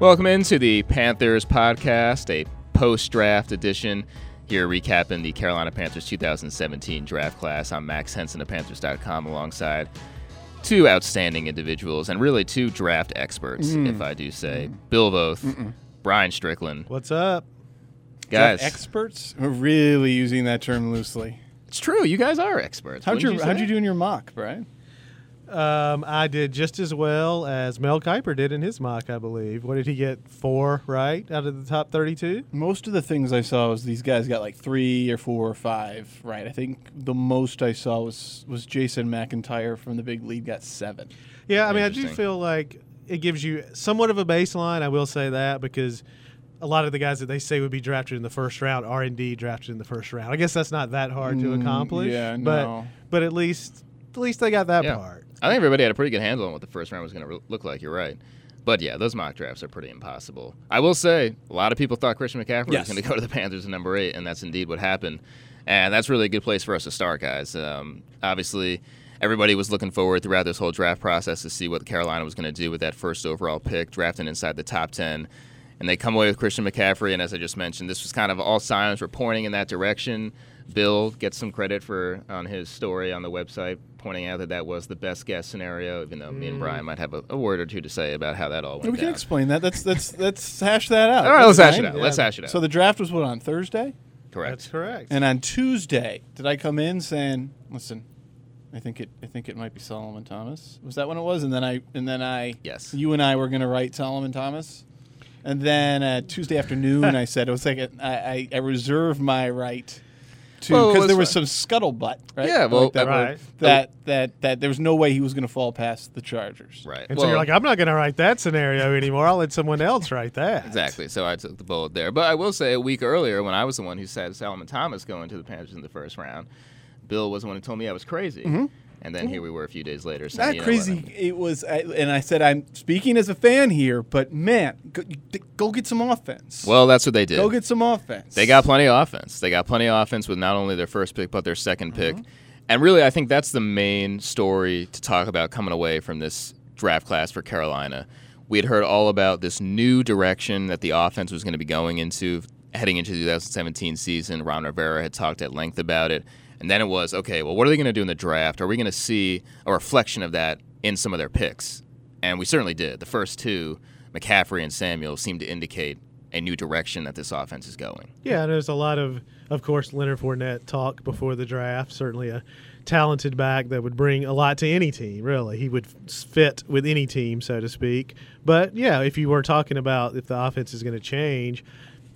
Welcome into the Panthers podcast, a post draft edition. Here recapping the Carolina Panthers 2017 draft class. I'm Max Henson of Panthers.com alongside two outstanding individuals and really two draft experts, Mm. if I do say. Bill Voth, Bryan Strickland. What's up? Guys, experts are really using that term loosely. it's true. You guys are experts. How'd Wouldn't you, you how'd you do in your mock, Bryan? Um, I did just as well as Mel Kiper did in his mock, I believe. What did he get? Four, right, out of the top 32? Most of the things I saw was these guys got like three or four or five right. I think the most I saw was was Jason McIntyre from the big lead got seven. Yeah, I mean, I do feel like it gives you somewhat of a baseline. I will say that because a lot of the guys that they say would be drafted in the first round are indeed drafted in the first round. I guess that's not that hard to Mm, accomplish. yeah, but no. but at least at least they got that Yeah. part. I think everybody had a pretty good handle on what the first round was going to re- look like. You're right. But yeah, those mock drafts are pretty impossible. I will say, a lot of people thought Christian McCaffrey Yes. was going to go to the Panthers at number eight, and that's indeed what happened. And that's really a good place for us to start, guys. Um, obviously, everybody was looking forward throughout this whole draft process to see what Carolina was going to do with that first overall pick, drafting inside the top 10. And they come away with Christian McCaffrey, and as I just mentioned, this was kind of all signs were pointing in that direction. Bill gets some credit for on his story on the website, pointing out that that was the best guess scenario. Even though me and Brian might have a, a word or two to say about how that all went we can explain that. Let's let's let's hash that out. All right, let's That's hash it fine. out. Let's hash it out. So the draft was what on Thursday, Correct. That's correct. and on Tuesday, did I come in saying, "Listen, I think it I think it might be Solomon Thomas." Was that when it was? And then I and then I Yes. you and I were going to write Solomon Thomas. And then uh, Tuesday afternoon, I said it was like a, I, I, I reserve my right to because was there was fun. some scuttlebutt, right? Yeah, well, like that, word. Right. that that that there was no way he was going to fall past the Chargers. Right. and so you're like, I'm not going to write that scenario anymore. I'll let someone else write that. Exactly. So I took the bullet there. But I will say a week earlier, when I was the one who said Solomon Thomas going to the Panthers in the first round, Bill was the one who told me I was crazy. Mm-hmm. And then here we were a few days later saying, Not you know crazy. what, It was, I, and I said, I'm speaking as a fan here, but man, go, go get some offense. Well, that's what they did. go get some offense. They got plenty of offense. They got plenty of offense with not only their first pick but their 2nd pick. Uh-huh. And really, I think that's the main story to talk about coming away from this draft class for Carolina. We had heard all about this new direction that the offense was going to be going into heading into the 2017 season. Ron Rivera had talked at length about it. And then it was, okay, well, what are they going to do in the draft? Are we going to see a reflection of that in some of their picks? And we certainly did. The first two, McCaffrey and Samuel, seemed to indicate a new direction that this offense is going. Yeah, there's a lot of, of course, Leonard Fournette talk before the draft. Certainly a talented back that would bring a lot to any team, really. He would fit with any team, so to speak. But yeah, if you were talking about if the offense is going to change,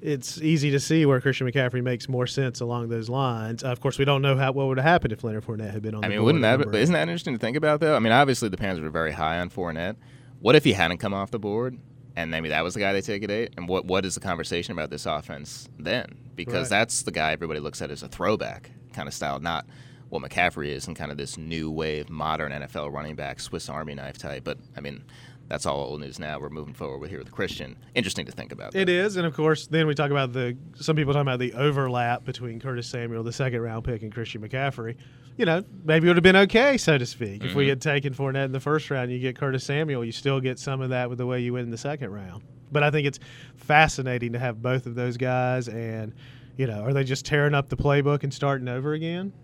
it's easy to see where Christian McCaffrey makes more sense along those lines. Uh, of course, we don't know how what would have happened if Leonard Fournette had been on I the mean, board wouldn't at that number isn't that interesting to think about though? I mean, obviously the Panthers were very high on Fournette. What if he hadn't come off the board, and maybe that was the guy they take at eight? And what what is the conversation about this offense then? Because Right. that's the guy everybody looks at as a throwback kind of style, not what McCaffrey is and kind of this new wave, modern NFL running back, Swiss Army knife type. But I mean, that's all old news now. We're moving forward with here with Christian. Interesting to think about. It though. is, and of course, then we talk about the some people talking about the overlap between Curtis Samuel, the second round pick, and Christian McCaffrey. You know, maybe it would have been okay, so to speak, if we mm-hmm. had taken Fournette in the first round. You get Curtis Samuel, you still get some of that with the way you win in the second round. But I think it's fascinating to have both of those guys, and you know, are they just tearing up the playbook and starting over again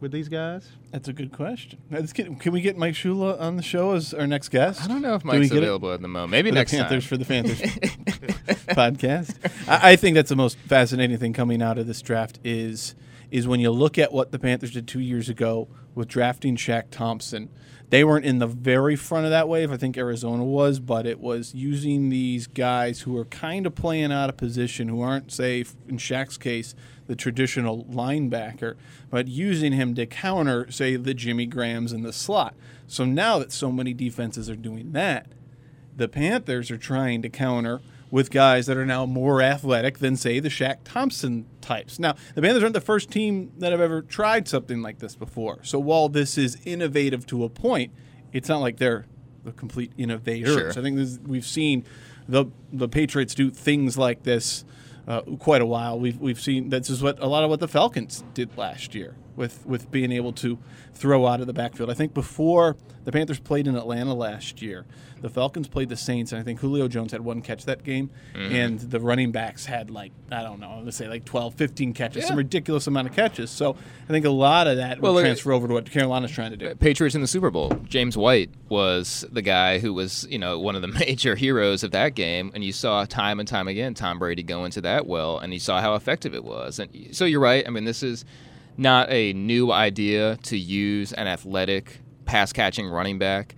with these guys? That's a good question. Get, can we get Mike Shula on the show as our next guest? I don't know if Mike's get it? available at the moment. Maybe For next the Panthers time. for the Panthers podcast. I, I think that's the most fascinating thing coming out of this draft is is when you look at what the Panthers did two years ago with drafting Shaq Thompson. They weren't in the very front of that wave. I think Arizona was, but it was using these guys who are kind of playing out of position, who aren't, say, in Shaq's case, the traditional linebacker, but using him to counter, say, the Jimmy Grahams in the slot. So now that so many defenses are doing that, the Panthers are trying to counter with guys that are now more athletic than, say, the Shaq Thompson types. Now, the Panthers aren't the first team that have ever tried something like this before. So while this is innovative to a point, it's not like they're the complete innovators. Sure. I think this, we've seen the the Patriots do things like this uh, quite a while. We've we've seen this is what a lot of what the Falcons did last year with with being able to throw out of the backfield. I think before the Panthers played in Atlanta last year, the Falcons played the Saints, and I think Julio Jones had one catch that game, Mm-hmm. and the running backs had like I don't know, I'm gonna say like 12, 15 catches, some ridiculous amount of catches. So I think a lot of that Well, will transfer over to what Carolina's trying to do. Patriots in the Super Bowl. James White was the guy who was, you know, one of the major heroes of that game, and you saw time and time again Tom Brady go into that well, and you saw how effective it was. And so you're right. I mean, this is not a new idea to use an athletic pass catching running back,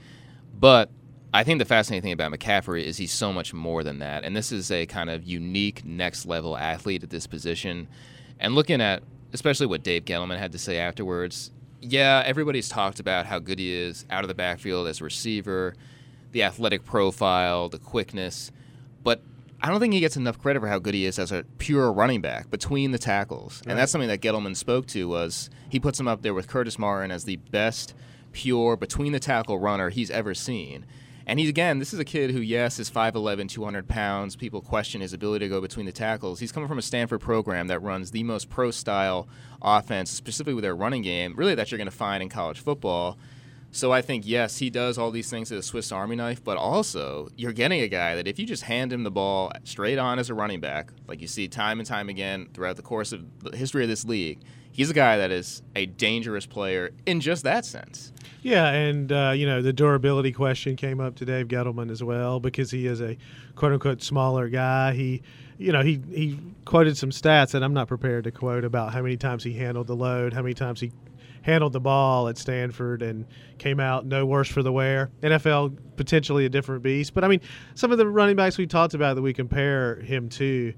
but I think the fascinating thing about McCaffrey is he's so much more than that, and this is a kind of unique next level athlete at this position. And looking at especially what Dave Gettleman had to say afterwards, yeah, everybody's talked about how good he is out of the backfield as a receiver, the athletic profile, the quickness, but I don't think he gets enough credit for how good he is as a pure running back between the tackles. And that's something that Gettleman spoke to was he puts him up there with Curtis Martin as the best pure between the tackle runner he's ever seen. And he's again, this is a kid who, yes, is 5'11, 200 pounds. People question his ability to go between the tackles. He's coming from a Stanford program that runs the most pro style offense, specifically with their running game, really that you're going to find in college football. So I think, yes, he does all these things as a Swiss Army knife, but also you're getting a guy that if you just hand him the ball straight on as a running back, like you see time and time again throughout the course of the history of this league, he's a guy that is a dangerous player in just that sense. Yeah, and uh, you know the durability question came up to Dave Gettleman as well because he is a quote unquote smaller guy. He, you know, he he quoted some stats that I'm not prepared to quote about how many times he handled the load, how many times he handled the ball at Stanford and came out no worse for the wear. NFL potentially a different beast, but I mean some of the running backs we talked about that we compare him to.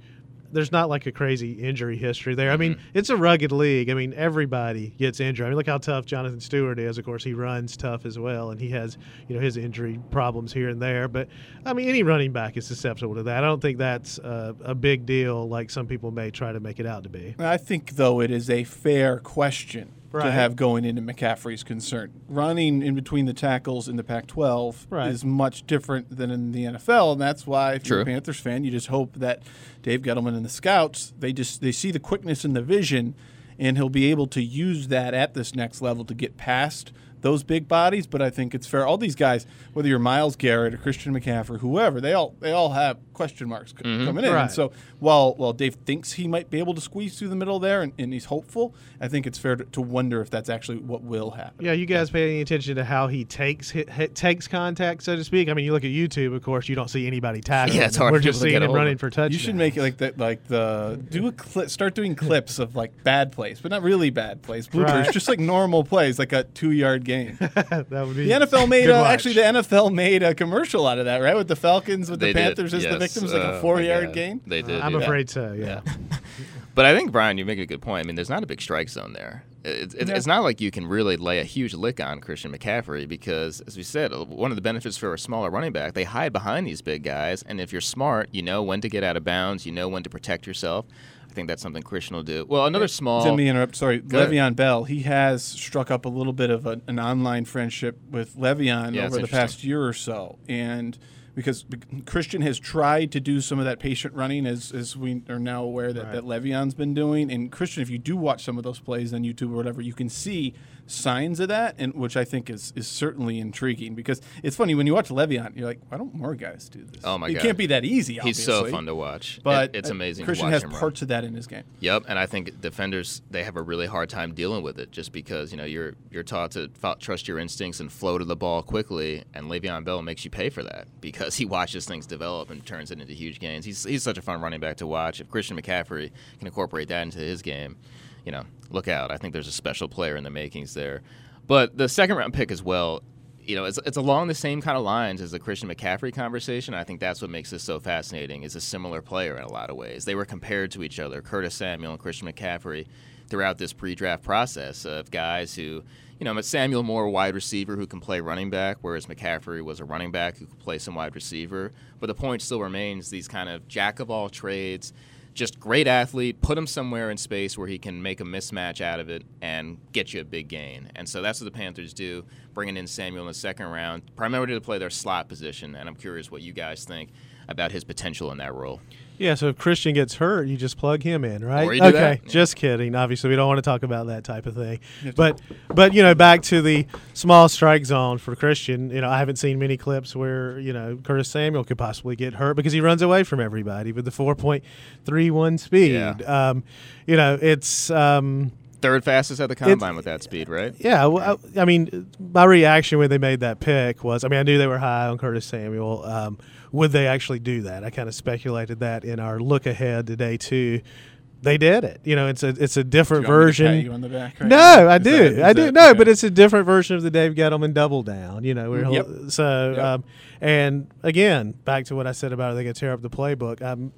There's not like a crazy injury history there. I mean, it's a rugged league. I mean, everybody gets injured. I mean, look how tough Jonathan Stewart is. Of course, he runs tough as well, and he has, you know, his injury problems here and there. But I mean, any running back is susceptible to that. I don't think that's a, a big deal, like some people may try to make it out to be. I think, though, it is a fair question to have going into McCaffrey's concern. Running in between the tackles in the Pac 12 Right. is much different than in the NFL, and that's why, if you're a Panthers fan, you just hope that Dave Gettleman and the scouts they just they see the quickness and the vision, and he'll be able to use that at this next level to get past those big bodies. But I think it's fair. All these guys, whether you're Myles Garrett or Christian McCaffrey, or whoever, they all they all have question marks c- coming in. Right. And so while while Dave thinks he might be able to squeeze through the middle there, and, and he's hopeful, I think it's fair to, to wonder if that's actually what will happen. Yeah, you guys pay any attention to how he takes hit, hit, takes contact, so to speak? I mean, you look at YouTube, of course, you don't see anybody tackling. Yeah, it's hard We're just seeing him running for touchdowns. You should make it like that, like the do a clip, start doing clips of like bad plays, but not really bad plays, bloopers, Right. just like normal plays, like a two yard gain. that would be The NFL made good uh, actually the NFL made a commercial out of that, right? With the Falcons, with They the did, Panthers as the victims, like Oh, a four yard game. They did. I'm yeah. afraid so. Yeah. But I think Bryan, you make a good point. I mean, there's not a big strike zone there. It's, it's, it's not like you can really lay a huge lick on Christian McCaffrey because, as we said, uh, one of the benefits for a smaller running back, they hide behind these big guys, and if you're smart, you know when to get out of bounds, you know when to protect yourself. I think that's something Christian will do. Well, another small. Let me interrupt. Sorry, Go ahead. Le'Veon Bell. He has struck up a little bit of a, an online friendship with Le'Veon Yeah, it's over the past interesting. year or so, and because Christian has tried to do some of that patient running, as, as we are now aware that, that Le'Veon's been doing. And Christian, if you do watch some of those plays on YouTube or whatever, you can see signs of that, and which I think is is certainly intriguing because it's funny when you watch Le'Veon, you're like, why don't more guys do this? Oh, my it God. It can't be that easy. He's so fun to watch. But It- it's uh, amazing. Christian to watch has him run. parts of that in his game. Yep, and I think defenders they have a really hard time dealing with it just because you know you're you're taught to trust your instincts and flow to the ball quickly, and Le'Veon Bell makes you pay for that because he watches things develop and turns it into huge gains. He's he's such a fun running back to watch. If Christian McCaffrey can incorporate that into his game, you know, look out. I think there's a special player in the makings there. But the second round pick as well, you know, it's, it's along the same kind of lines as the Christian McCaffrey conversation. I think that's what makes this so fascinating. Is a similar player in a lot of ways. They were compared to each other, Curtis Samuel and Christian McCaffrey, throughout this pre-draft process of guys who, you know, Samuel more wide receiver who can play running back, whereas McCaffrey was a running back who could play some wide receiver. But the point still remains: these kind of jack of all trades just great athlete. Put him somewhere in space where he can make a mismatch out of it and get you a big gain. And so that's what the Panthers do, bringing in Samuel in the second round, primarily to play their slot position. And I'm curious what you guys think. about his potential in that role. Yeah, so if Christian gets hurt, you just plug him in, right? Or you do okay, that, just kidding. Obviously, we don't want to talk about that type of thing. But but you know, back to the small strike zone for Christian. You know, I haven't seen many clips where you know Curtis Samuel could possibly get hurt because he runs away from everybody with the four point three one speed. Yeah. Um, you know, it's. Um, Third fastest at the combine with that speed, right? yeah, well, I, I mean, my reaction when they made that pick was, I mean, I knew they were high on Curtis Samuel. Um, would they actually do that? I kind of speculated that in our look ahead today too. They did it. You know, it's a it's a different Do you want me to pat version. you on the back right No, now? I Is do, that- is I do. that- No, okay. but it's a different version of the Dave Gettleman double down. You know, where he'll, Yep. so Yep. um, and again, back to what I said about they going to tear up the playbook. I'm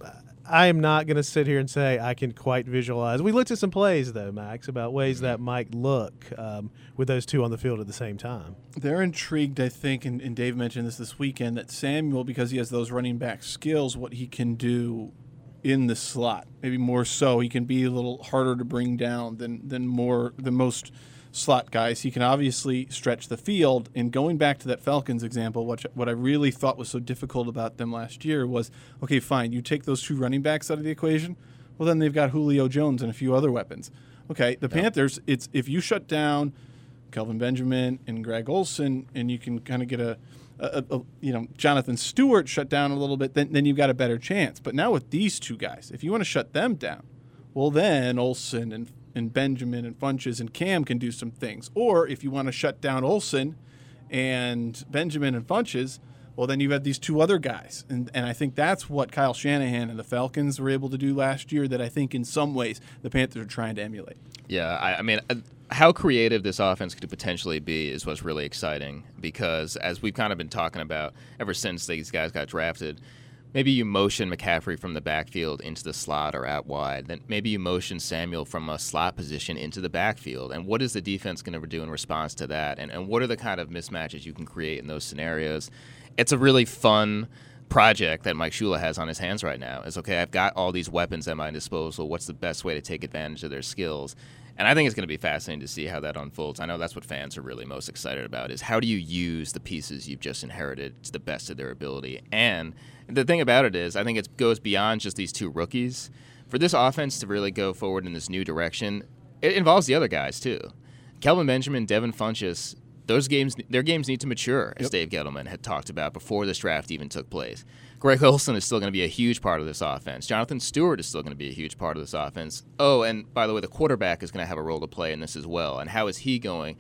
I am not going to sit here and say I can quite visualize. We looked at some plays though, Max, about ways that might look um, with those two on the field at the same time. They're intrigued, I think, and, and Dave mentioned this this weekend, that Samuel, because he has those running back skills, what he can do in the slot. Maybe more so, he can be a little harder to bring down than than more than most slot guys. He can obviously stretch the field. And going back to that Falcons example, what what I really thought was so difficult about them last year was, okay, fine, you take those two running backs out of the equation. Well, then they've got Julio Jones and a few other weapons. Okay, the Panthers, it's if you shut down Kelvin Benjamin and Greg Olsen, and you can kind of get a, a, a, you know Jonathan Stewart shut down a little bit, then then you've got a better chance. But now with these two guys, if you want to shut them down, well then Olsen and and Benjamin and Funchess and Cam can do some things. Or if you want to shut down Olsen and Benjamin and Funchess, well then you've these two other guys, and and I think that's what Kyle Shanahan and the Falcons were able to do last year. That I think in some ways the Panthers are trying to emulate. Yeah, I, I mean, uh, how creative this offense could potentially be is what's really exciting because, as we've kind of been talking about ever since these guys got drafted, maybe you motion McCaffrey from the backfield into the slot or out wide. Then maybe you motion Samuel from a slot position into the backfield. And what is the defense going to do in response to that? And, and what are the kind of mismatches you can create in those scenarios? It's a really fun project that Mike Shula has on his hands right now. Is okay, I've got all these weapons at my disposal. What's the best way to take advantage of their skills? And I think it's going to be fascinating to see how that unfolds. I know that's what fans are really most excited about is how do you use the pieces you've just inherited to the best of their ability. And the thing about it is, I think it goes beyond just these two rookies. For this offense to really go forward in this new direction, it involves the other guys too. Kelvin Benjamin, Devin Funchess, those games, their games need to mature, as Dave Gettleman had talked about before this draft even took place. Greg Olsen is still going to be a huge part of this offense. Jonathan Stewart is still going to be a huge part of this offense. Oh, and by the way, the quarterback is going to have a role to play in this as well. And how is he going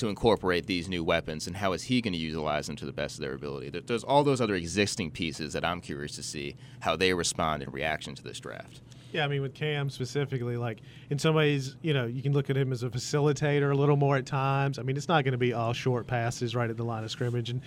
to incorporate these new weapons, and how is he going to utilize them to the best of their ability? There's all those other existing pieces that I'm curious to see how they respond in reaction to this draft. Yeah, I mean, with Cam specifically, like in some ways, you know, you can look at him as a facilitator a little more at times. I mean, it's not going to be all short passes right at the line of scrimmage and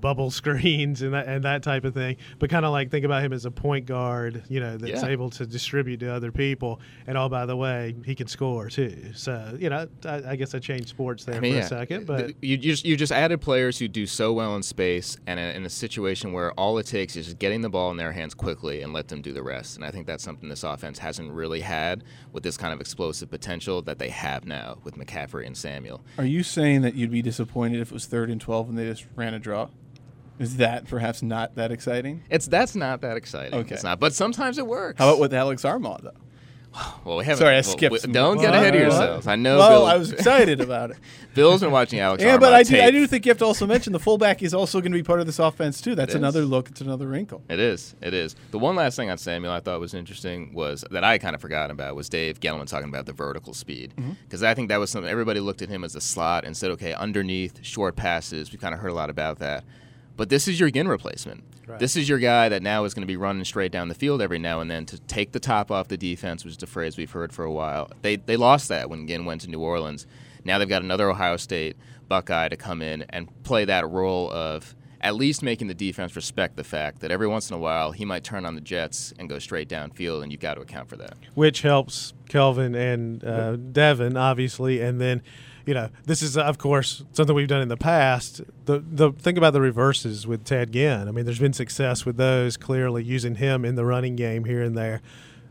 bubble screens and that and that type of thing. But kind of like think about him as a point guard, you know, that's Yeah. able to distribute to other people. And oh, by the way, he can score too. So you know, I, I guess I changed sports there I mean, for yeah. a second, but Th- you just you just added players who do so well in space, and in in a situation where all it takes is just getting the ball in their hands quickly and let them do the rest. And I think that's something this offense hasn't really had with this kind of explosive potential that they have now with McCaffrey and Samuel. Are you saying that you'd be disappointed if it was third and twelve and they just ran a draw? Is that perhaps not that exciting? It's that's not that exciting. Okay. It's not, but sometimes it works. How about with Alex Armah though? Well, we haven't. Sorry, I well, skipped we- some- don't get ahead of What? yourselves. I know. well, Bill, I was excited about it. Bill's been watching Alex. yeah, but I do, I tape. do think you have to also mention the fullback is also going to be part of this offense too. That's It is. another look. It's another wrinkle. It is. It is. The one last thing on Samuel I thought was interesting was that I kind of forgot about was Dave Gettleman talking about the vertical speed Mm-hmm. because I think that was something everybody looked at him as a slot and said, okay, underneath short passes. We kind of heard a lot about that, but this is your Ginn replacement. Right. This is your guy that now is going to be running straight down the field every now and then to take the top off the defense, which is a phrase we've heard for a while. They they lost that when Ginn went to New Orleans. Now they've got another Ohio State Buckeye to come in and play that role of at least making the defense respect the fact that every once in a while he might turn on the Jets and go straight downfield, and you've got to account for that. which helps Kelvin and uh, Devin, obviously. And then, you know, this is of course something we've done in the past. The the think about the reverses with Ted Ginn. I mean, there's been success with those. Clearly, using him in the running game here and there.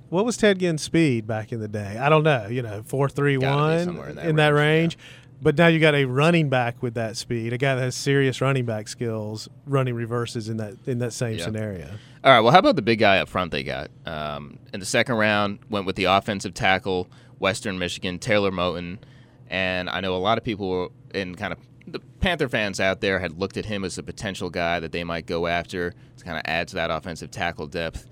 What was Ted Ginn's speed back in the day? I don't know. You know, four three one in in that that range, range. But now you got a running back with that speed, a guy that has serious running back skills, running reverses in that in that same Yeah. scenario. All right. Well, how about the big guy up front they got? Um, in the second round, went with the offensive tackle, Western Michigan, Taylor Moton. And I know a lot of people in kind of the Panther fans out there had looked at him as a potential guy that they might go after to kind of add to that offensive tackle depth.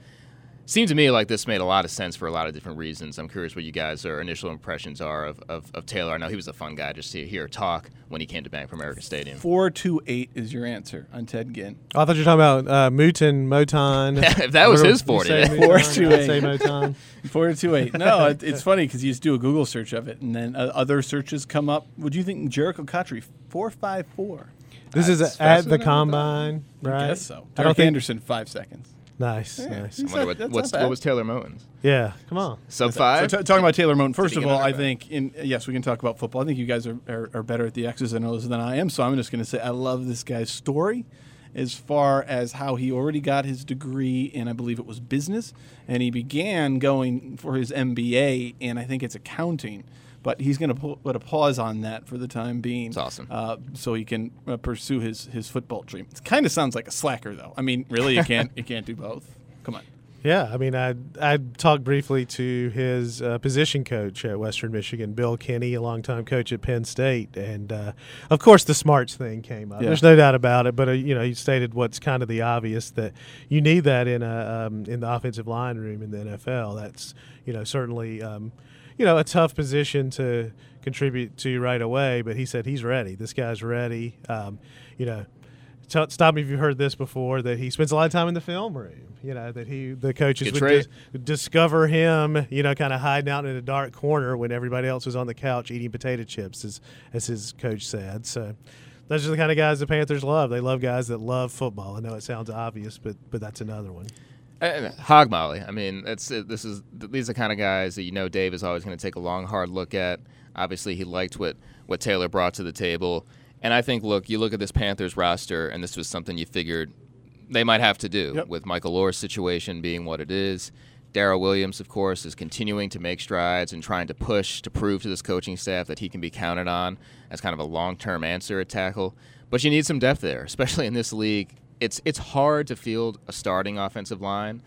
Seemed to me like this made a lot of sense for a lot of different reasons. I'm curious what you guys' or initial impressions are of, of, of Taylor. I know he was a fun guy just to hear talk when he came to Bank of America Stadium. Four two eight is your answer on Ted Ginn. Oh, I thought you were talking about uh, Mutin Moton. if that was What his do you 40, say, then- Muton? Four I two would say eight. Moton. Four two eight. No, it, it's funny because you just do a Google search of it, and then uh, other searches come up. What do you think, Jerricho Cotchery? Four five four. This is at the than I combine, right? I guess so. I don't Derek think- Anderson, five seconds. Nice, Yeah. nice. I wonder what, what's, what was Taylor Moton's? Yeah, come on. Sub So five? t- talking about Taylor Moton, first of all, I think in yes, we can talk about football. I think you guys are, are, are better at the X's and O's than I am, so I'm just going to say I love this guy's story as far as how he already got his degree in I believe it was business, and he began going for his MBA, and I think it's accounting. But he's going to put a pause on that for the time being. That's awesome. Uh, so he can uh, pursue his, his football dream. It kind of sounds like a slacker, though. I mean, really, you can't you can't do both. Come on. Yeah, I mean, I I talked briefly to his uh, position coach at Western Michigan, Bill Kenney, a longtime coach at Penn State, and uh, of course the smarts thing came up. Yeah. There's no doubt about it. But uh, you know, he stated what's kind of the obvious that you need that in a um, in the offensive line room in the NFL. That's you know certainly um, you know a tough position to contribute to right away. But he said he's ready. This guy's ready. Um, you know. Tell, stop me if you've heard this before. That he spends a lot of time in the film room. You know that he the coaches would dis- discover him. You know, kind of hiding out in a dark corner when everybody else was on the couch eating potato chips, as as his coach said. So. Those are the kind of guys the Panthers love. They love guys that love football. I know it sounds obvious, but but that's another one. Uh, Hog Molly. I mean, that's uh, this is these are the kind of guys that you know Dave is always going to take a long, hard look at. Obviously, he liked what what Taylor brought to the table, and I think look, you look at this Panthers roster, and this was something you figured they might have to do Yep. with Michael Oher's situation being what it is. Daryl Williams, of course, is continuing to make strides and trying to push to prove to this coaching staff that he can be counted on as kind of a long-term answer at tackle. But you need some depth there, especially in this league. It's it's hard to field a starting offensive line,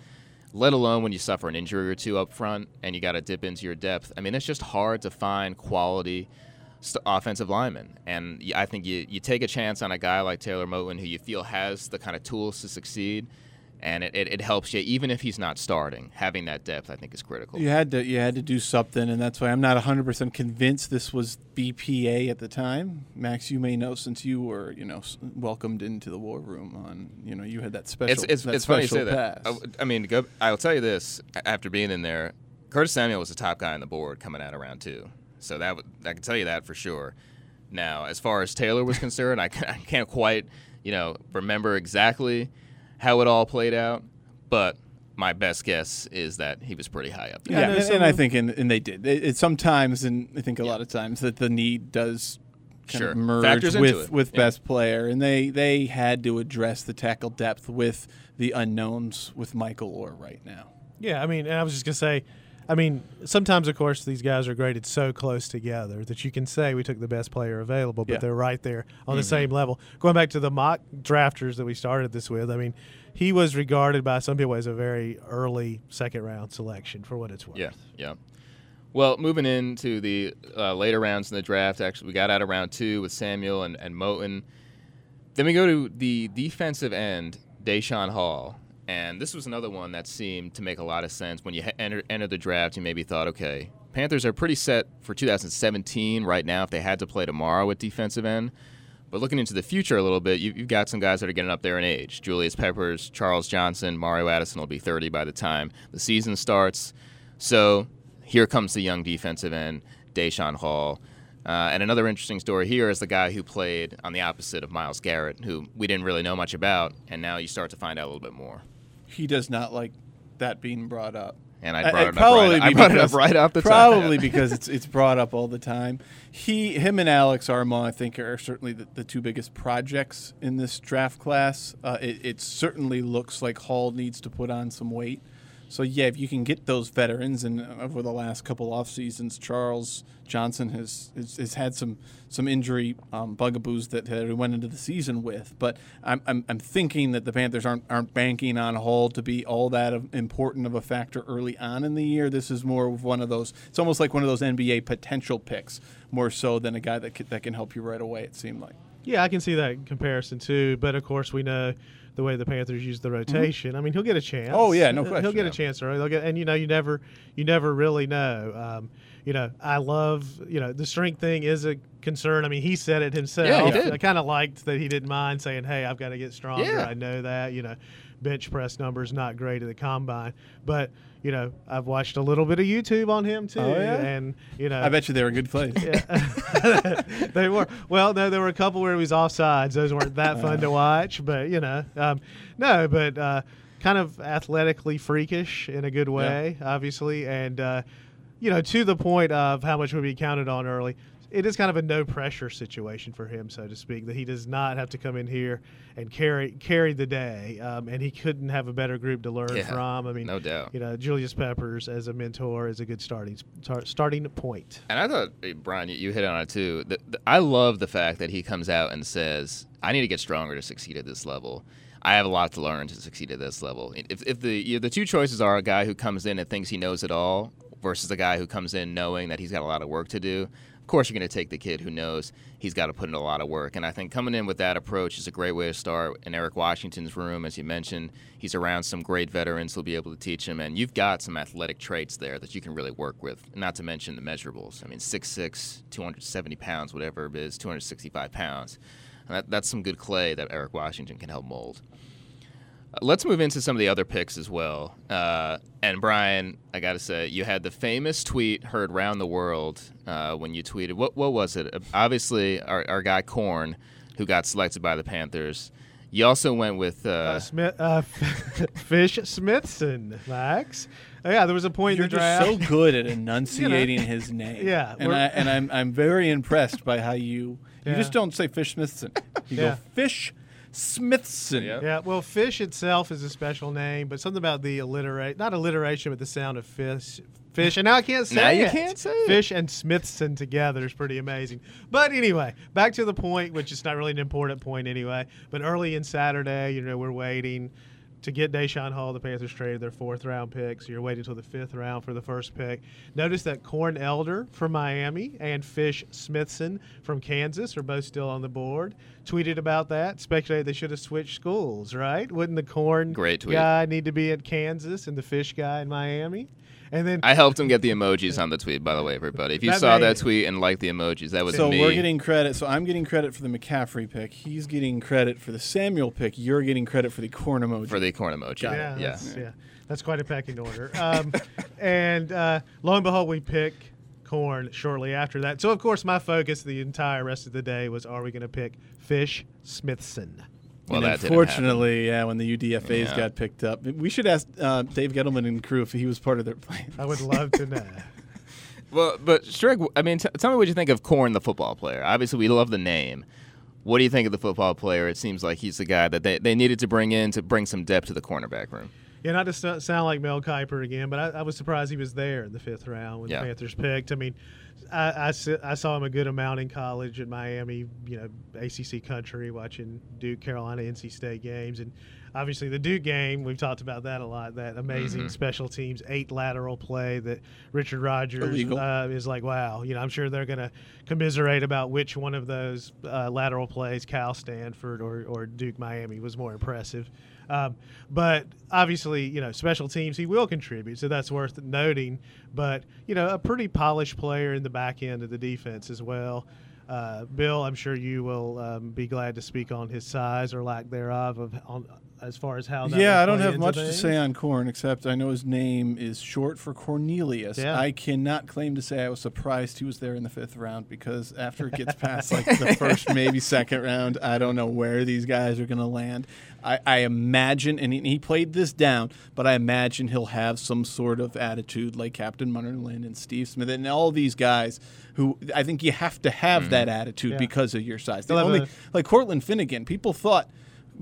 let alone when you suffer an injury or two up front and you got to dip into your depth. I mean, it's just hard to find quality st- offensive linemen. And I think you, you take a chance on a guy like Taylor Moton who you feel has the kind of tools to succeed, and it, it, it helps you, even if he's not starting. Having that depth, I think, is critical. You had to you had to do something, and that's why I'm not 100 percent convinced this was BPA at the time. Max, you may know since you were you know welcomed into the war room on you know you had that special. It's, it's, that it's funny you say special that. pass. I, I mean, go, I'll tell you this: after being in there, Curtis Samuel was the top guy on the board coming out of round two. So that I can tell you that for sure. Now, as far as Taylor was concerned, I, I can't quite, you know, remember exactly how it all played out, but my best guess is that he was pretty high up there. Yeah, know and, and I think and, and they did. It, it sometimes, and I think a Yeah. lot of times that the need does kind Sure. of merge Factors with with Yeah. best player, and they they had to address the tackle depth with the unknowns with Michael Oher right now. Yeah, I mean, and I was just gonna say, I mean, sometimes of course these guys are graded so close together that you can say we took the best player available, but Yeah. they're right there on the same level. Going back to the mock drafters that we started this with, I mean, he was regarded by some people as a very early second round selection for what it's worth. Yeah, yeah. Well, moving into the uh, later rounds in the draft, actually, we got out of round two with Samuel and, and Moton. Then we go to the defensive end, Daeshon Hall. And this was another one that seemed to make a lot of sense. When you enter, entered the draft, you maybe thought, okay, Panthers are pretty set for 2017 right now if they had to play tomorrow at defensive end. But looking into the future a little bit, you, you've got some guys that are getting up there in age. Julius Peppers, Charles Johnson, Mario Addison will be 30 by the time the season starts. So here comes the young defensive end, Daeshon Hall. Uh, and another interesting story here is the guy who played on the opposite of Myles Garrett, who we didn't really know much about, and now you start to find out a little bit more. He does not like that being brought up. And I I- brought, I'd it, up probably right, I brought it up right off the. Probably because it's it's brought up all the time. He, him, and Alex Armah, I think, are certainly the, the two biggest projects in this draft class. Uh, it, it certainly looks like Hall needs to put on some weight So yeah, if you can get those veterans, and over the last couple off seasons, Charles Johnson has has, has had some some injury um, bugaboos that he went into the season with. But I'm, I'm I'm thinking that the Panthers aren't aren't banking on Hall to be all that of- important of a factor early on in the year. This is more of one of those. It's almost like one of those NBA potential picks, more so than a guy that can, that can help you right away. It seemed like. Yeah, I can see that comparison too. But of course, we know the way the Panthers use the rotation. I mean, he'll get a chance. Mm-hmm. Oh, yeah, no question. He'll get Yeah. a chance early. They'll get, and you know, you never, you never really know. Um, you know, I love, you know, the strength thing is a concern. I mean, he said it himself. Yeah, he did. I kind of liked that he didn't mind saying, "Hey, I've got to get stronger." Yeah. I know that. You know, bench press numbers not great at the combine, but you know, I've watched a little bit of YouTube on him too, Oh, yeah? and you know, I bet you they were a good place. yeah. they were. Well, no, there were a couple where he was offsides. Those weren't that fun to watch, but you know, um, no, but uh, kind of athletically freakish in a good way, obviously, and uh, you know, to the point of how much would be counted on early. It is kind of a no pressure situation for him, so to speak, that he does not have to come in here and carry carry the day, um, and he couldn't have a better group to learn Yeah, from. I mean, no doubt. You know, Julius Peppers as a mentor is a good starting tar- starting point. And I thought, eh, Bryan, you, you hit on it too. The, the, I love the fact that he comes out and says, "I need to get stronger to succeed at this level. I have a lot to learn to succeed at this level." If, if the you know, the two choices are a guy who comes in and thinks he knows it all versus a guy who comes in knowing that he's got a lot of work to do, course you're going to take the kid who knows he's got to put in a lot of work. And I think coming in with that approach is a great way to start. In Eric Washington's room, as you mentioned, he's around some great veterans who'll be able to teach him. And you've got some athletic traits there that you can really work with, not to mention the measurables. I mean, 6'6, 270 pounds, whatever it is, 265 pounds. And that, that's some good clay that Eric Washington can help mold. Let's move into some of the other picks as well. Uh, and Bryan, I got to say, you had the famous tweet heard round the world uh, when you tweeted. What what was it? Obviously, our, our guy Corn, who got selected by the Panthers. You also went with uh, Uh, Smith, uh, Fish Smithson, Max. Oh, yeah, there was a point You're in the just draft. so good at enunciating his name. Yeah, and I and I'm I'm very impressed by how you you Yeah. just don't say Fish Smithson. You Yeah. go Fish Smithson. Yep. yeah, well, fish itself is a special name, but something about the alliterate, not alliteration, but the sound of fish. Fish, and now I can't say Now you can't say it. Fish and Smithson together is pretty amazing. But anyway, back to the point, which is not really an important point anyway. But early in Saturday, you know, we're waiting to get Daeshon Hall. The Panthers traded their fourth round pick, so you're waiting until the fifth round for the first pick. Notice that Corn Elder from Miami and Fish Smithson from Kansas are both still on the board. Tweeted about that, speculated they should have switched schools, right? Wouldn't the Corn Great tweet. guy need to be at Kansas and the Fish guy in Miami? And then I helped him get the emojis on the tweet, by the way, everybody. If you That saw made- that tweet and liked the emojis, that was So me. we're getting credit. So I'm getting credit for the McCaffrey pick. He's getting credit for the Samuel pick. You're getting credit for the corn emoji. for the corn emoji. Got yeah, yeah. That's, yeah, that's quite a pecking order. Um, and uh, lo and behold, we pick corn shortly after that. So of course, my focus the entire rest of the day was: Are we going to pick Fish Smithson? Well, and that didn't unfortunately, yeah, when the UDFA's Yeah. got picked up, we should ask uh, Dave Gettleman and crew if he was part of their plan. I would love to know. Well, but Strick, I mean, t- tell me what you think of Corn, the football player. Obviously, we love the name. What do you think of the football player? It seems like he's the guy that they, they needed to bring in to bring some depth to the cornerback room. Yeah, not to sound like Mel Kiper again, but I, I was surprised he was there in the fifth round when Yeah. the Panthers picked. I mean, I, I, I saw him a good amount in college at Miami, you know, ACC country, watching Duke, Carolina, NC State games. And obviously the Duke game, we've talked about that a lot, that amazing Mhm. special teams, eight lateral play that Richard Rodgers uh, is like, wow. You know, I'm sure they're going to commiserate about which one of those uh, lateral plays, Cal Stanford or, or Duke Miami, was more impressive. Um, but obviously, you know, special teams, he will contribute, so that's worth noting. But, you know, a pretty polished player in the back end of the defense as well. Uh, Bill, I'm sure you will um, be glad to speak on his size or lack thereof of on, as far as how that Yeah, will I don't play have into much to say on Corn except I know his name is short for Cornelius. Yeah. I cannot claim to say I was surprised he was there in the fifth round because after it gets past like the first, maybe second round, I don't know where these guys are going to land. I, I imagine, and he, he played this down, but I imagine he'll have some sort of attitude like Captain Munnerlyn and Steve Smith and all these guys who I think you have to have hmm. that attitude Yeah. because of your size. The only a- like Cortland Finnegan, people thought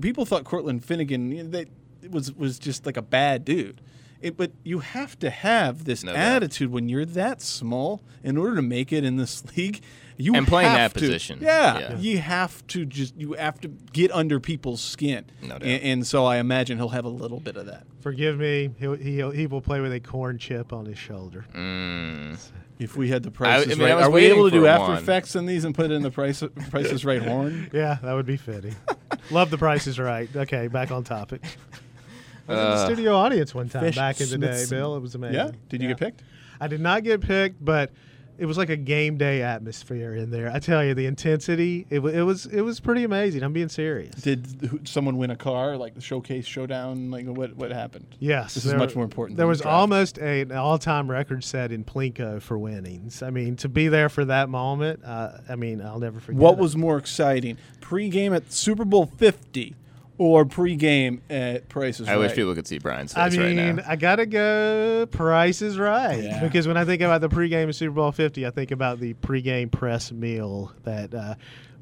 people thought Cortland Finnegan you know, that was was just like a bad dude. It, but you have to have this No doubt. attitude when you're that small in order to make it in this league. You And playing have that to- position. yeah, Yeah. you have to just you have to get under people's skin, No doubt. and, and so I imagine he'll have a little bit of that. Forgive me. He'll, he'll, he will play with a corn chip on his shoulder. Mm. If we had the prices I mean, right, was are we able to do After one. Effects in these and put in the price prices right horn? Yeah, that would be fitting. Love the prices right. Okay, back on topic. I was in the Uh, studio audience one time Fish back in the day, Smithson. Bill. It was amazing. Yeah, did you get picked? I did not get picked, but it was like a game day atmosphere in there. I tell you, the intensity. It, it was it was pretty amazing. I'm being serious. Did someone win a car like the showcase showdown? Like what what happened? Yes, This is much more important There was the almost a, an all-time record set in Plinko for winnings. I mean, to be there for that moment, uh, I mean, I'll never forget. What it. was more exciting, pre game at Super Bowl Fifty, or pregame at Prices I Right? wish people could see Bryan's face I right mean, now. I gotta go. Price is right Yeah. because when I think about the pregame of Super Bowl Fifty, I think about the pregame press meal that. Uh,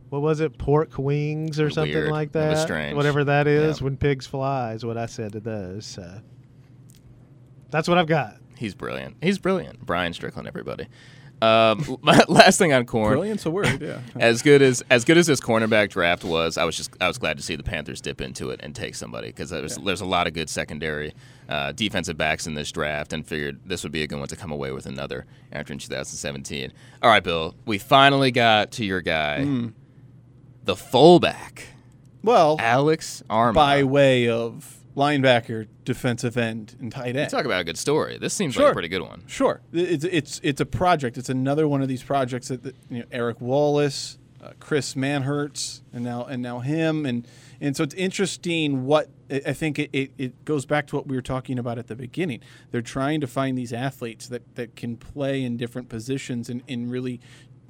what was it? Pork wings or something Weird. like It was that. strange. Whatever that is. Yeah. When pigs fly is what I said to those. So that's what I've got. He's brilliant. He's brilliant. Bryan Strickland, everybody. Um, last thing on corn. Brilliant's a word. Yeah. As good as as good as this cornerback draft was, I was just I was glad to see the Panthers dip into it and take somebody because there's there's a lot of good secondary uh, defensive backs in this draft, and figured this would be a good one to come away with another after in 2017. All right, Bill, we finally got to your guy, Hmm. the fullback, Well, Alex Armah. by way of linebacker, defensive end, and tight end. Talk about a good story. This seems like a pretty good one. Sure, it's it's it's a project. It's another one of these projects that, that you know Eric Wallace, uh, Chris Manhertz, and now and now him, and and so it's interesting. What I I think it, it, it goes back to what we were talking about at the beginning. They're trying to find these athletes that that can play in different positions and, and really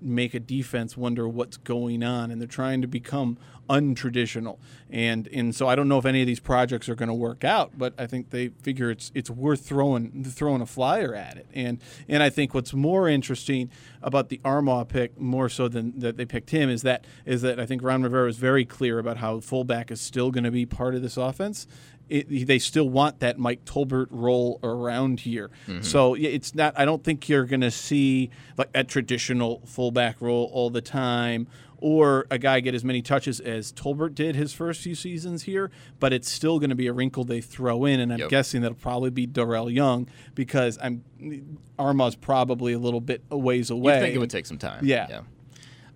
make a defense wonder what's going on and they're trying to become untraditional. And and so I don't know if any of these projects are going to work out but I think they figure it's it's worth throwing throwing a flyer at it. And and I think what's more interesting about the Armah pick more so than that they picked him is that is that I think Ron Rivera is very clear about how fullback is still going to be part of this offense it, they still want that Mike Tolbert role around here. Mm-hmm. So it's not. I don't think you're going to see like a traditional fullback role all the time, or a guy get as many touches as Tolbert did his first few seasons here. But it's still going to be a wrinkle they throw in, and I'm Yep. guessing that'll probably be Darrel Young because I'm Armah's probably a little bit a ways away. You think it would take some time? Yeah. Yeah.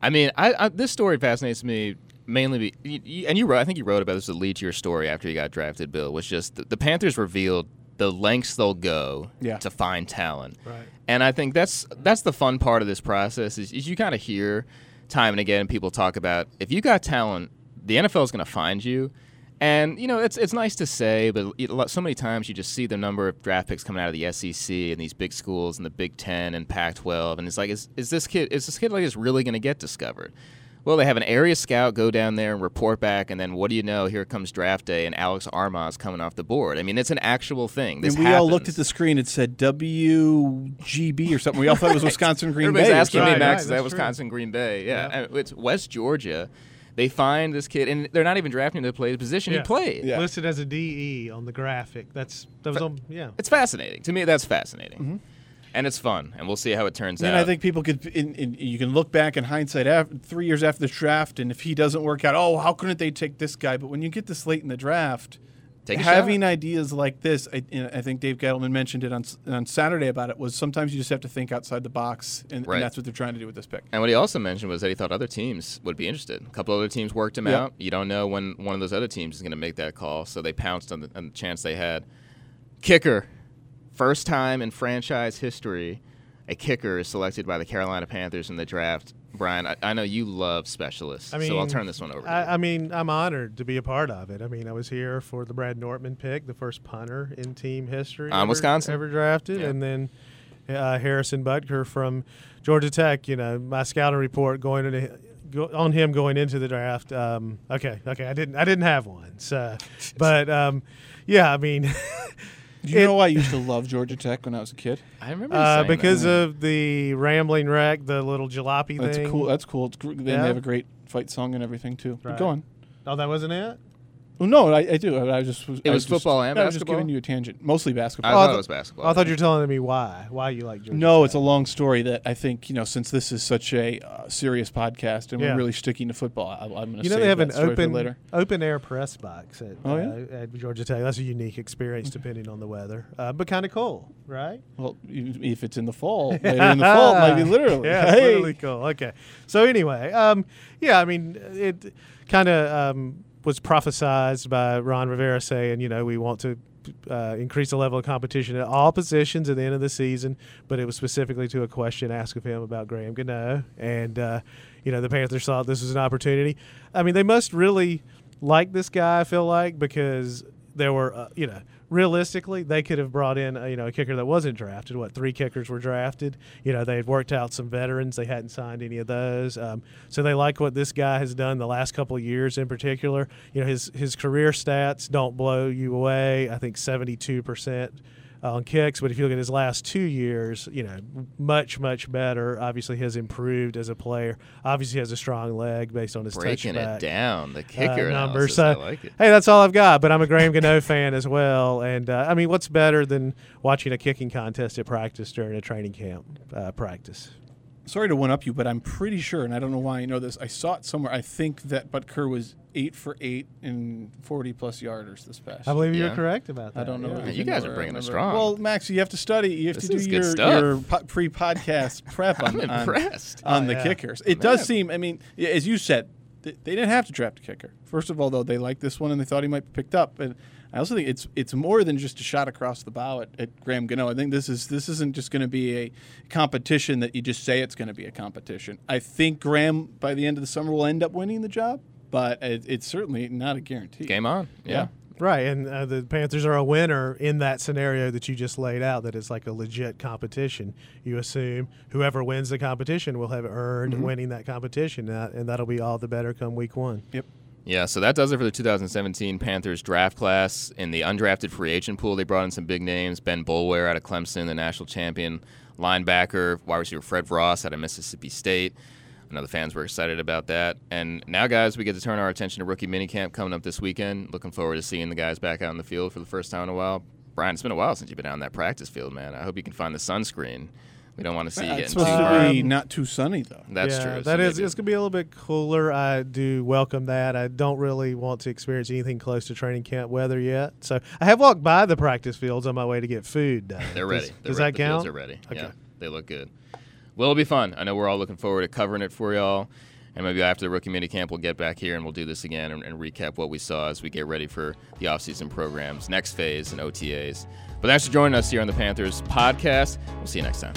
I mean, I, I this story fascinates me mainly, be, and you wrote. I think you wrote about this to lead to your story after you got drafted. Bill was just the, the Panthers revealed the lengths they'll go Yeah. to find talent. Right. And I think that's that's the fun part of this process is, is you kind of hear time and again people talk about if you got talent, the NFL is going to find you. And you know it's it's nice to say, but it- so many times you just see the number of draft picks coming out of the SEC and these big schools and the Big Ten and Pac-12, and it's like, is, is this kid is this kid like this really going to get discovered? Well, they have an area scout go down there and report back, and then what do you know? Here comes draft day, and Alex Armah's coming off the board. I mean, it's an actual thing. This and we all looked at the screen. It said WGB or something. We all thought it was Wisconsin Green Everybody's Bay. or asking me, Max, right, is that that's Wisconsin Green Bay? Yeah, Yeah. And it's West Georgia. They find this kid, and they're not even drafting him to play the position Yeah. he played. Yeah. Listed as a DE on the graphic. That's that was on. Yeah. It's fascinating to me. That's fascinating, mm-hmm. And it's fun, and we'll see how it turns And out. And I think people could, in, in, you can look back in hindsight, after, three years after the draft, and if he doesn't work out, oh, how couldn't they take this guy? But when you get this late in the draft, having shot. ideas like this, I, I think Dave Gettleman mentioned it on on Saturday about it, was sometimes you just have to think outside the box, and, Right. and that's what they're trying to do with this pick. And what he also mentioned was that he thought other teams would be interested. A couple other teams worked him Yeah. out. You don't know when one of those other teams is going to make that call, so they pounced on the, on the chance they had. Kicker, first time in franchise history, a kicker is selected by the Carolina Panthers in the draft. Bryan, I, I know you love specialists, I mean, so I'll turn this one over. to you. I, I mean, I'm honored to be a part of it. I mean, I was here for the Brad Nortman pick, the first punter in team history. On ever, Wisconsin. ever drafted, Yeah. and then uh, Harrison Butker from Georgia Tech. You know, my scouting report going into go, on him going into the draft. Um, okay, okay, I didn't, I didn't have one. So, but um, yeah, I mean, you It- know I used to love Georgia Tech when I was a kid? I remember you uh, saying that. because of the rambling wreck, the little jalopy That's thing. That's cool. That's cool. It's, gr- they Yeah. have a great fight song and everything too. But Go on. oh, that wasn't it. Well, no, I, I do. I, I just was. It I was just- football and I was just basketball? giving you a tangent, mostly I basketball. Oh, I thought thought- it was basketball. I thought you were telling me why why you like Georgia. No, Tech. it's a long story that I think you know. Since this is such a uh, serious podcast and Yeah. we're really sticking to football, I, I'm going to You say know they have an that story for open later. open air press box at, Oh, yeah? uh, at Georgia Tech. That's a unique experience depending on the weather, uh, but kind of cool, right? Well, if it's in the fall, later in the fall, it might be literally. yeah, it's Hey! literally cool. Okay, so anyway, um, yeah, I mean, it kind of um, was prophesized by Ron Rivera saying, you know, we want to. Uh, increase the level of competition at all positions at the end of the season, but it was specifically to a question asked of him about Graham Gano, and uh, you know the Panthers thought this was an opportunity. I mean, they must really like this guy. I feel like because there were, uh, you know, realistically they could have brought in, uh, you know, a kicker that wasn't drafted. What three kickers were drafted? You know, they had worked out some veterans. They hadn't signed any of those, um, so they like what this guy has done the last couple of years in particular. You know, his his career stats don't blow you away. I think seventy two percent on kicks, but if you look at his last two years, you know, much much better. Obviously, has improved as a player. Obviously, has a strong leg based on his breaking touchback it down. The uh, kicker numbers. analysis. So, I like it. hey, that's all I've got. But I'm a Graham Gano fan as well, and uh, I mean, what's better than watching a kicking contest at practice during a training camp uh, practice? Sorry to one up you, but I'm pretty sure, and I don't know why I know this. I saw it somewhere. I think that Butker was eight for eight in 40 plus yarders this past. I believe Yeah. you're correct about that. I don't know. yeah. if Yeah, it's you guys are bringing it strong. Well, Max, you have to study. You have This to is do good your, stuff. your po- pre-podcast prep on, I'm on- impressed. on Oh, the yeah. kickers. It does seem. I mean, as you said, th- they didn't have to draft a kicker. First of all, though, they liked this one and they thought he might be picked up. And I also think it's it's more than just a shot across the bow at, at Graham Gano. I think this is this isn't just going to be a competition that you just say it's going to be a competition. I think Graham by the end of the summer will end up winning the job, but it, it's certainly not a guarantee. Game on. Yeah. Yeah. Right, and uh, the Panthers are a winner in that scenario that you just laid out. That it's like a legit competition. You assume whoever wins the competition will have earned Mm-hmm. winning that competition, uh, and that'll be all the better come week one. Yep. Yeah, so that does it for the 2017 Panthers draft class. In the undrafted free agent pool, they brought in some big names. Ben Boulware out of Clemson, the national champion linebacker, wide receiver Fred Ross out of Mississippi State. I know the fans were excited about that. And now, guys, we get to turn our attention to rookie minicamp coming up this weekend. Looking forward to seeing the guys back out in the field for the first time in a while. Bryan, it's been a while since you've been out in that practice field, man. I hope you can find the sunscreen. We don't want to see it It's getting too supposed to burned. be not too sunny though. That's yeah, true. so That is, maybe- it's gonna be a little bit cooler. I do welcome that. I don't really want to experience anything close to training camp weather yet. So I have walked by the practice fields on my way to get food. Though. They're ready. Does, They're does re- that the Fields are ready. Okay. Yeah, they look good. Well, it'll be fun. I know we're all looking forward to covering it for y'all. And maybe after the rookie minicamp, we'll get back here and we'll do this again and, and recap what we saw as we get ready for the offseason programs, next phase, and OTAs. But thanks for joining us here on the Panthers podcast. We'll see you next time.